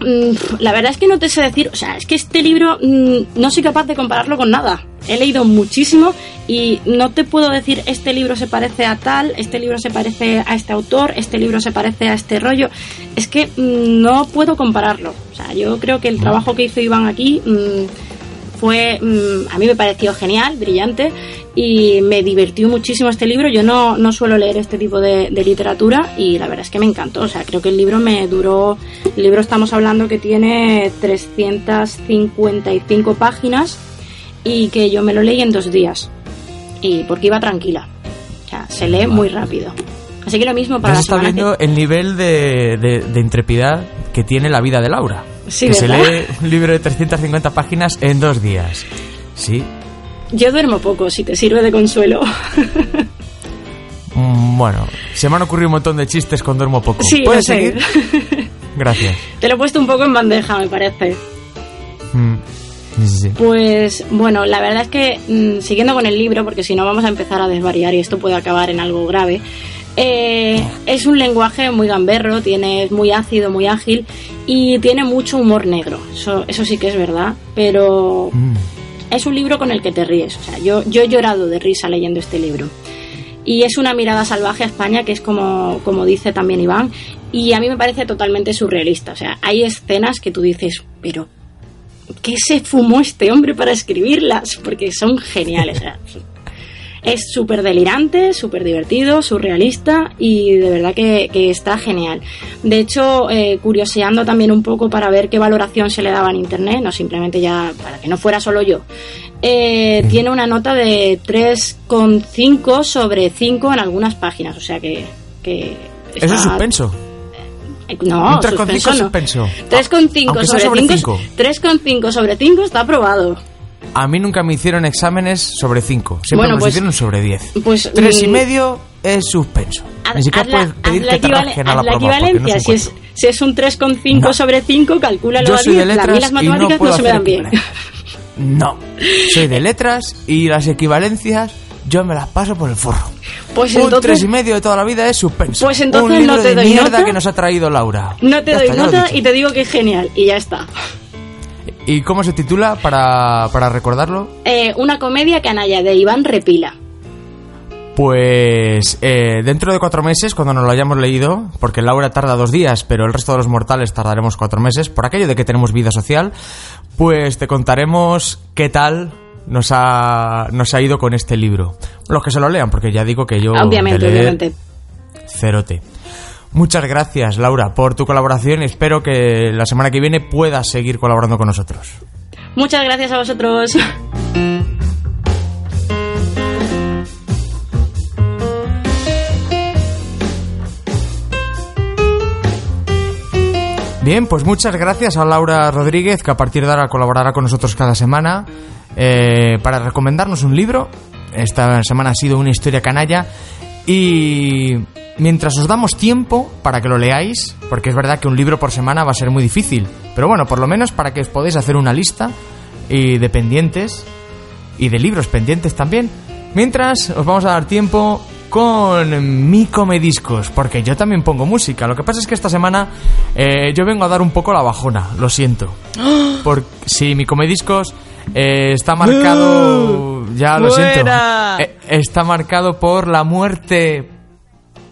Mm, La verdad es que no te sé decir, o sea, es que este libro mm, no soy capaz de compararlo con nada. He leído muchísimo y no te puedo decir este libro se parece a tal, este libro se parece a este autor, este libro se parece a este rollo. Es que mm, no puedo compararlo. O sea, yo creo que el trabajo que hizo Iván aquí fue, mm, a mí me pareció genial, brillante y me divirtió muchísimo este libro. Yo no, no suelo leer este tipo de, de literatura y la verdad es que me encantó. O sea, creo que el libro me duró. El libro estamos hablando que tiene 355 páginas y que yo me lo leí en dos días. Y porque iba tranquila. O sea, se lee muy rápido. Así que lo mismo para Ya la se está semana que- viendo el nivel de, de- de intrepidad que tiene la vida de Laura. Sí, que se lee un libro de 350 páginas en dos días. Sí. Yo duermo poco, si te sirve de consuelo. Mm, Bueno, se me han ocurrido un montón de chistes con duermo poco. sí, ¿Puedes sé. seguir? [LAUGHS] Gracias. Te lo he puesto un poco en bandeja, me parece. Mm, sí, sí, sí. Pues bueno, la verdad es que mm, siguiendo con el libro, porque si no vamos a empezar a desvariar y esto puede acabar en algo grave, eh, es un lenguaje muy gamberro, tiene, es muy ácido, muy ágil y tiene mucho humor negro. Eso, eso sí que es verdad, pero Mm. es un libro con el que te ríes. O sea, yo, yo he llorado de risa leyendo este libro. Y es una mirada salvaje a España, que es como, como dice también Iván, y a mí me parece totalmente surrealista. O sea, hay escenas que tú dices, pero ¿qué se fumó este hombre para escribirlas? Porque son geniales. Es súper delirante, súper divertido, surrealista y de verdad que, que está genial. De hecho, eh, curioseando también un poco para ver qué valoración se le daba en internet, no simplemente ya para que no fuera solo yo. eh, tiene una nota de 3,5 sobre 5 en algunas páginas, o sea que. que Eso es suspenso. Eh, No, Un 3,5 suspenso no. suspenso. 3,5 Aunque sea sobre, sobre 5. cinco. 3,5 sobre 5 está aprobado. A mí nunca me hicieron exámenes sobre 5. Siempre Bueno, me pues- hicieron sobre 10. pues, Tres y mm, medio es suspenso. Ni siquiera puedes pedir que te rajen a la la no equivalencia. es si, un es, si es un 3,5 No. sobre 5, calcúlalo Yo a soy de 10. A mí las no matemáticas no, puedo se me dan bien. No. Soy de letras y las equivalencias yo me las paso por el forro. Pues un entonces- tres y medio de toda la vida es suspenso. Pues entonces un libro no te de doy mierda nota. que nos ha traído Laura. No te Ya doy está, nota y te digo que es genial. Y ya está. ¿Y cómo se titula para, para recordarlo? Eh, una comedia canalla de Iván Repila. Pues eh, dentro de cuatro meses, cuando nos lo hayamos leído, porque Laura tarda dos días, pero el resto de los mortales tardaremos cuatro meses, por aquello de que tenemos vida social, pues te contaremos qué tal nos ha, nos ha ido con este libro. Los que se lo lean, porque ya digo que yo... obviamente, de leer, obviamente. Cerote. Muchas gracias, Laura, por tu colaboración espero que la semana que viene puedas seguir colaborando con nosotros. Muchas gracias a vosotros. Bien, pues muchas gracias a Laura Rodríguez, que a partir de ahora colaborará con nosotros cada semana eh, para recomendarnos un libro. Esta semana ha sido una historia canalla. Y mientras os damos tiempo para que lo leáis, porque es verdad que un libro por semana va a ser muy difícil, pero bueno, por lo menos para que os podáis hacer una lista y de pendientes y de libros pendientes también. Mientras os vamos a dar tiempo con mi comediscos, porque yo también pongo música. Lo que pasa es que esta semana eh, yo vengo a dar un poco la bajona, lo siento. [GASPS] Por, sí, mi comediscos eh, está marcado. Ya lo siento. Eh, está marcado por la muerte.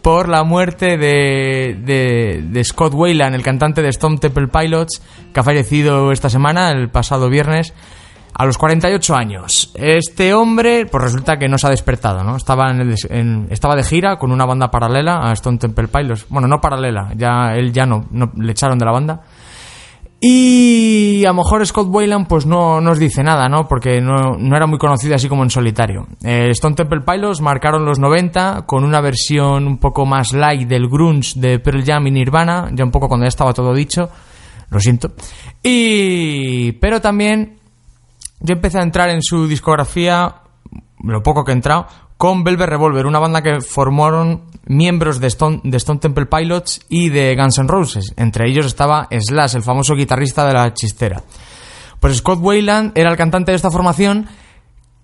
Por la muerte de, de, de Scott Wayland, el cantante de Stone Temple Pilots, que ha fallecido esta semana, el pasado viernes, a los 48 años. Este hombre, pues resulta que no se ha despertado, ¿no? Estaba, en el en- estaba de gira con una banda paralela a Stone Temple Pilots. Bueno, no paralela, ya él ya no, no le echaron de la banda. Y a lo mejor Scott Wayland pues no nos dice nada, ¿no? Porque no, no era muy conocido así como en solitario. Eh, Stone Temple Pilots marcaron los 90 con una versión un poco más light del grunge de Pearl Jam y Nirvana, ya un poco cuando ya estaba todo dicho. Lo siento. Y... Pero también yo empecé a entrar en su discografía, lo poco que he entrado, con Velvet Revolver, una banda que formaron miembros de Stone, de Stone Temple Pilots y de Guns N' Roses. Entre ellos estaba Slash, el famoso guitarrista de la chistera. Pues Scott Wayland era el cantante de esta formación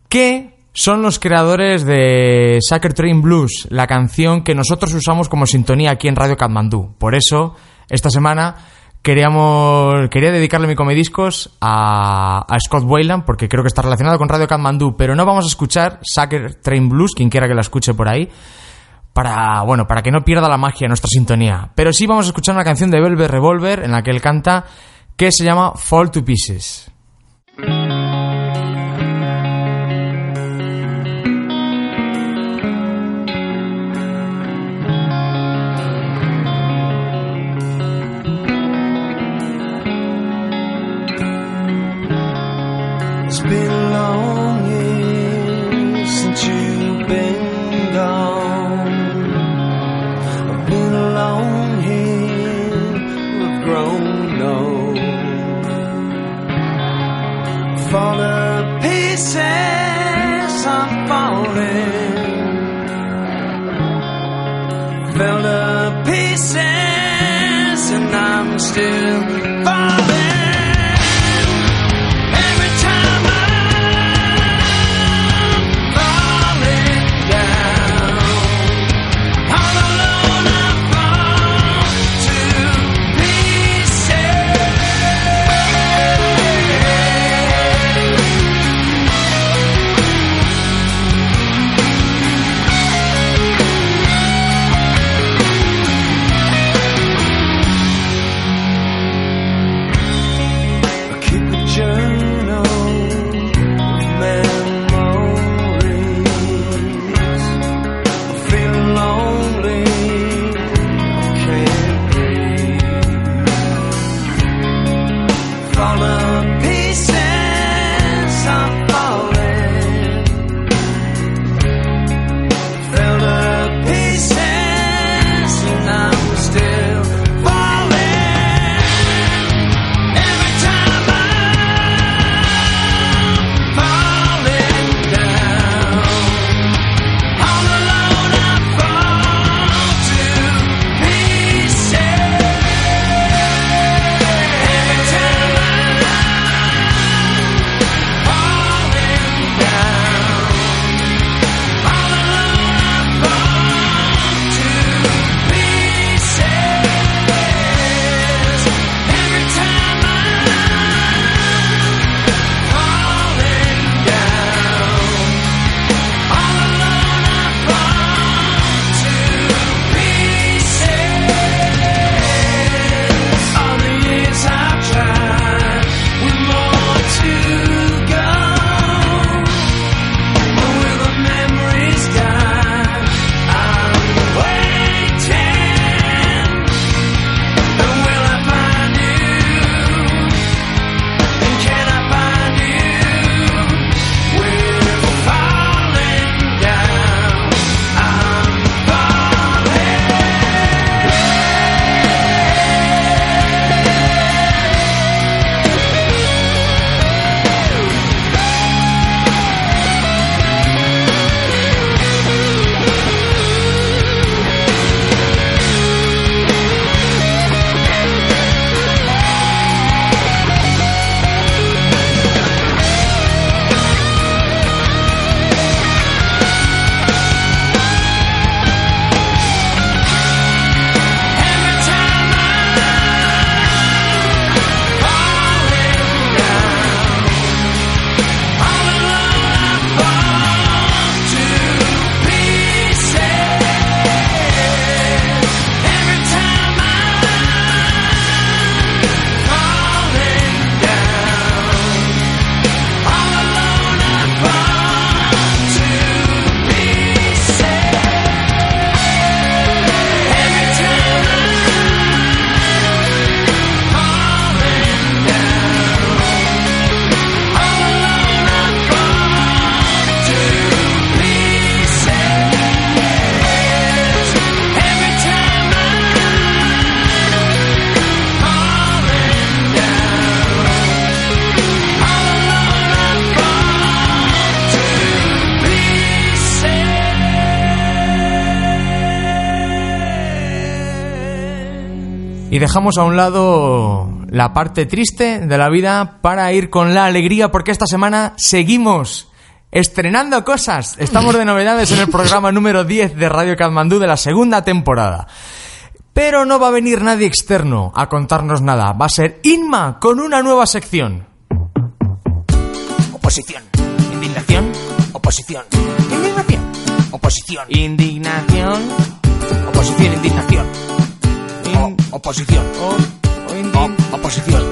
que son los creadores de Sucker Train Blues, la canción que nosotros usamos como sintonía aquí en Radio Kathmandu. Por eso, esta semana queríamos quería dedicarle mi comediscos a, a Scott Wayland porque creo que está relacionado con Radio Kathmandu, pero no vamos a escuchar Sucker Train Blues, quien quiera que la escuche por ahí, para bueno, para que no pierda la magia nuestra sintonía. Pero sí vamos a escuchar una canción de Velvet Revolver en la que él canta que se llama Fall to Pieces. I'm falling. Fell to pieces, and I'm still dejamos a un lado la parte triste de la vida para ir con la alegría porque esta semana seguimos estrenando cosas. Estamos de novedades en el programa número 10 de Radio Katmandú de la segunda temporada. Pero no va a venir nadie externo a contarnos nada. Va a ser Inma con una nueva sección. Oposición. Indignación. Oposición. Indignación. Oposición. Indignación. Oposición. Indignación. In- oposición. O- o indi- oposición.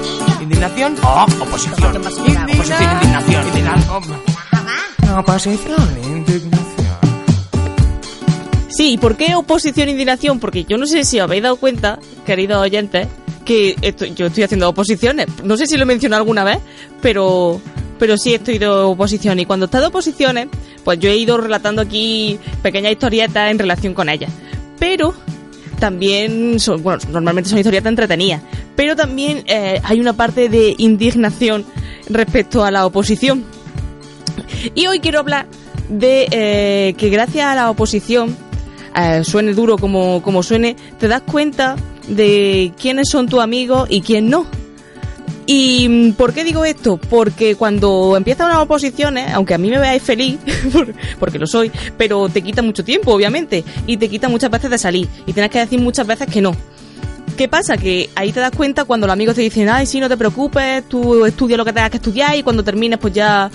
Indignación. Oposición. Oposición. Indignación. Indignación. Oposición. Indignación. Sí, ¿y por qué oposición e indignación? Porque yo no sé si os habéis dado cuenta, queridos oyentes, que esto- yo estoy haciendo oposiciones. No sé si lo he mencionado alguna vez, pero, pero sí estoy de oposición. Y cuando he estado de oposiciones, pues yo he ido relatando aquí pequeñas historietas en relación con ellas. Pero también son, bueno, normalmente son historietas entretenidas, pero también eh, hay una parte de indignación respecto a la oposición. Y hoy quiero hablar de eh, que gracias a la oposición, eh, suene duro como, como suene, te das cuenta de quiénes son tus amigos y quién no. ¿Y mm, por qué digo esto? Porque cuando empiezan unas oposiciones, aunque a mí me veáis feliz, [LAUGHS] por- porque lo soy, pero te quita mucho tiempo, obviamente, y te quita muchas veces de salir, y tienes que decir muchas veces que no. ¿Qué pasa? Que ahí te das cuenta cuando los amigos te dicen, ay, sí, no te preocupes, tú estudia lo que tengas que estudiar y cuando termines pues ya,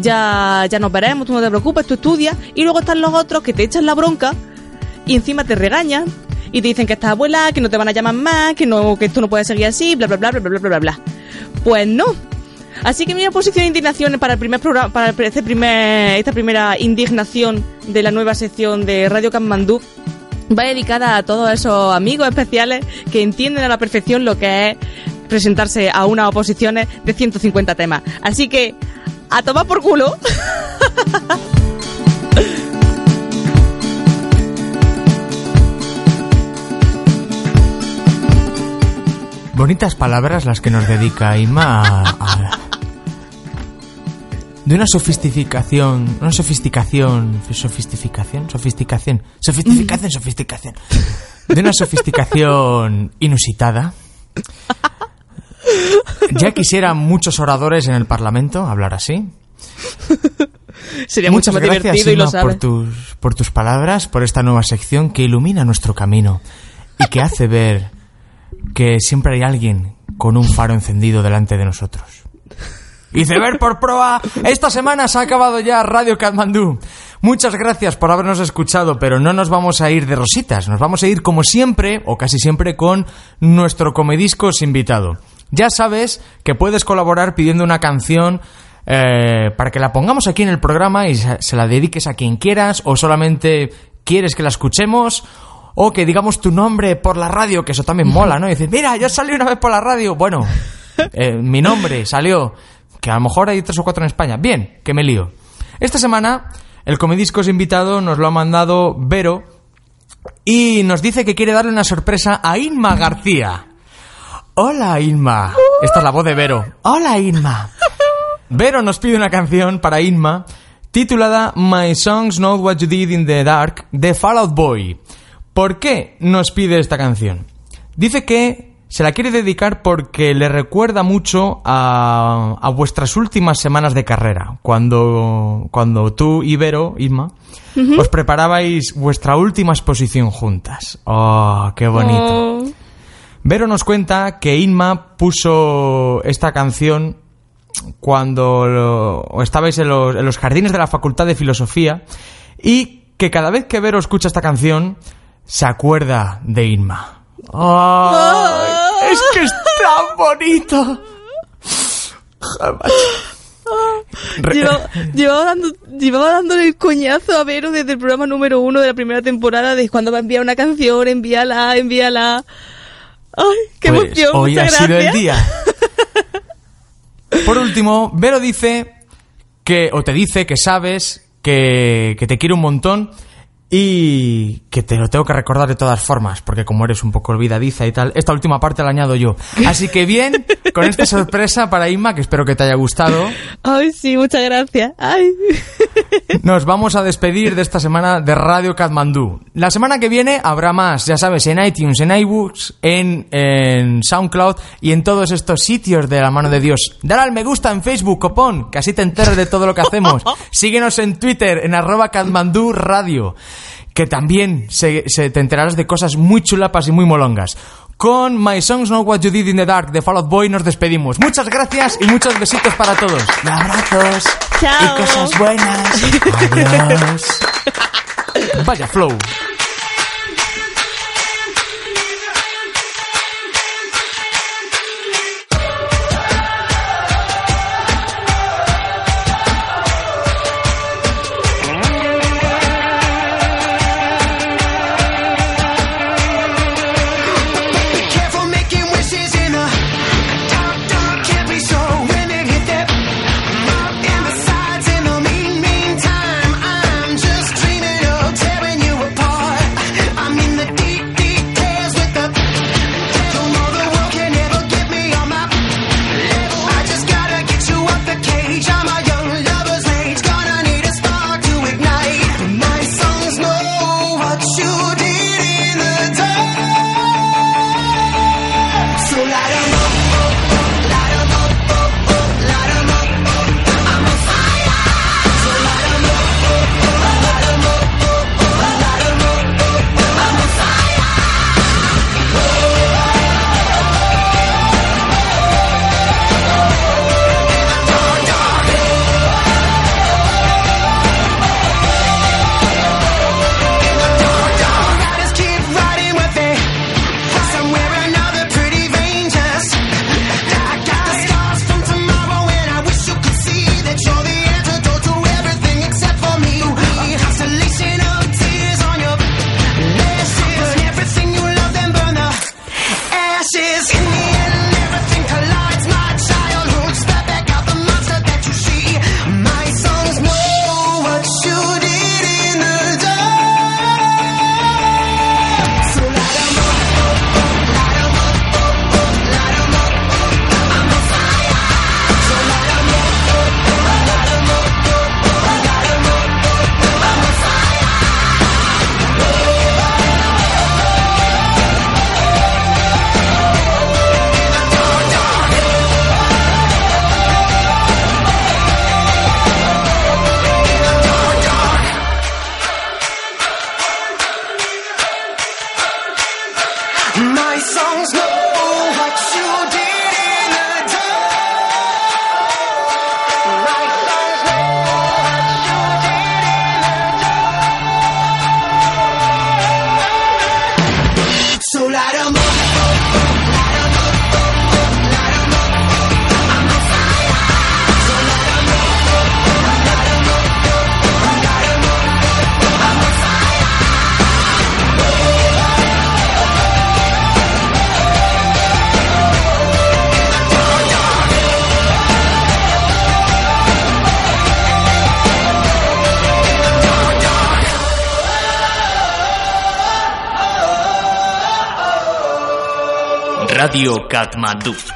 ya, ya nos veremos, tú no te preocupes, tú estudias. Y luego están los otros que te echan la bronca y encima te regañan y te dicen que estás abuela, que no te van a llamar más, que no, que esto no puede seguir así, bla bla bla bla bla bla bla bla. Pues no. Así que mi oposición de indignación para el primer programa, para este primer, esta primera indignación de la nueva sección de Radio Kathmandú va dedicada a todos esos amigos especiales que entienden a la perfección lo que es presentarse a unas oposiciones de 150 temas. Así que, a tomar por culo. [LAUGHS] Bonitas palabras las que nos dedica Inma a- de una sofisticación, una sofisticación, sofisticación, sofisticación, sofisticación, sofisticación, de una sofisticación inusitada. Ya quisieran muchos oradores en el Parlamento hablar así. Sería Muchas mucho más gracias divertido y lo por tus, por tus palabras, por esta nueva sección que ilumina nuestro camino y que hace ver que siempre hay alguien con un faro encendido delante de nosotros. Iceberg por proa, esta semana se ha acabado ya Radio Katmandú. Muchas gracias por habernos escuchado, pero no nos vamos a ir de rositas, nos vamos a ir como siempre, o casi siempre, con nuestro comediscos invitado. Ya sabes que puedes colaborar pidiendo una canción eh, para que la pongamos aquí en el programa y se la dediques a quien quieras, o solamente quieres que la escuchemos, o que digamos tu nombre por la radio, que eso también mola, ¿no? Y dices, mira, yo salí una vez por la radio. Bueno, [LAUGHS] eh, mi nombre salió, que a lo mejor hay tres o cuatro en España. Bien, que me lío. Esta semana, el Comediscos invitado nos lo ha mandado Vero y nos dice que quiere darle una sorpresa a Inma García. Hola, Inma. Esta es la voz de Vero. Hola, Inma. [LAUGHS] Vero nos pide una canción para Inma titulada My Songs Know What You Did in the Dark de Fall Out Boy. ¿Por qué nos pide esta canción? Dice que se la quiere dedicar porque le recuerda mucho a, a vuestras últimas semanas de carrera, cuando, cuando tú y Vero, Inma, os preparabais vuestra última exposición juntas. ¡Oh, qué bonito! Oh. Vero nos cuenta que Inma puso esta canción cuando lo- estabais en los, en los jardines de la Facultad de Filosofía y que cada vez que Vero escucha esta canción se acuerda de Inma. ¡Ay! ¡Es que es tan bonito! Llevaba, llevaba, dando, llevaba dándole el coñazo a Vero desde el programa número uno de la primera temporada de cuando va a enviar una canción, envíala, envíala. ¡Ay, qué Pues emoción! Hoy ha sido el día. [LAUGHS] Por último, Vero dice que, o te dice que sabes que, que te quiere un montón Y que te lo tengo que recordar de todas formas, porque como eres un poco olvidadiza y tal, esta última parte la añado yo. Así que bien, [LAUGHS] con esta sorpresa para Inma, que espero que te haya gustado, Ay, sí, muchas gracias. Ay. [LAUGHS] nos vamos a despedir de esta semana de Radio Katmandú. La semana que viene habrá más, ya sabes, en iTunes, en iBooks, en, en SoundCloud y en todos estos sitios de la mano de Dios. Dale al me gusta en Facebook, copón, que así te enteres de todo lo que hacemos. [LAUGHS] Síguenos en Twitter, en arroba Katmandú Radio, que también se, se- te enterarás de cosas muy chulapas y muy molongas. Con My Songs Know What You Did in the Dark de Fall Out Boy nos despedimos. Muchas gracias y muchos besitos para todos. Y abrazos. Chao. Y cosas buenas. Adiós. Vaya flow. Radio Katmandú.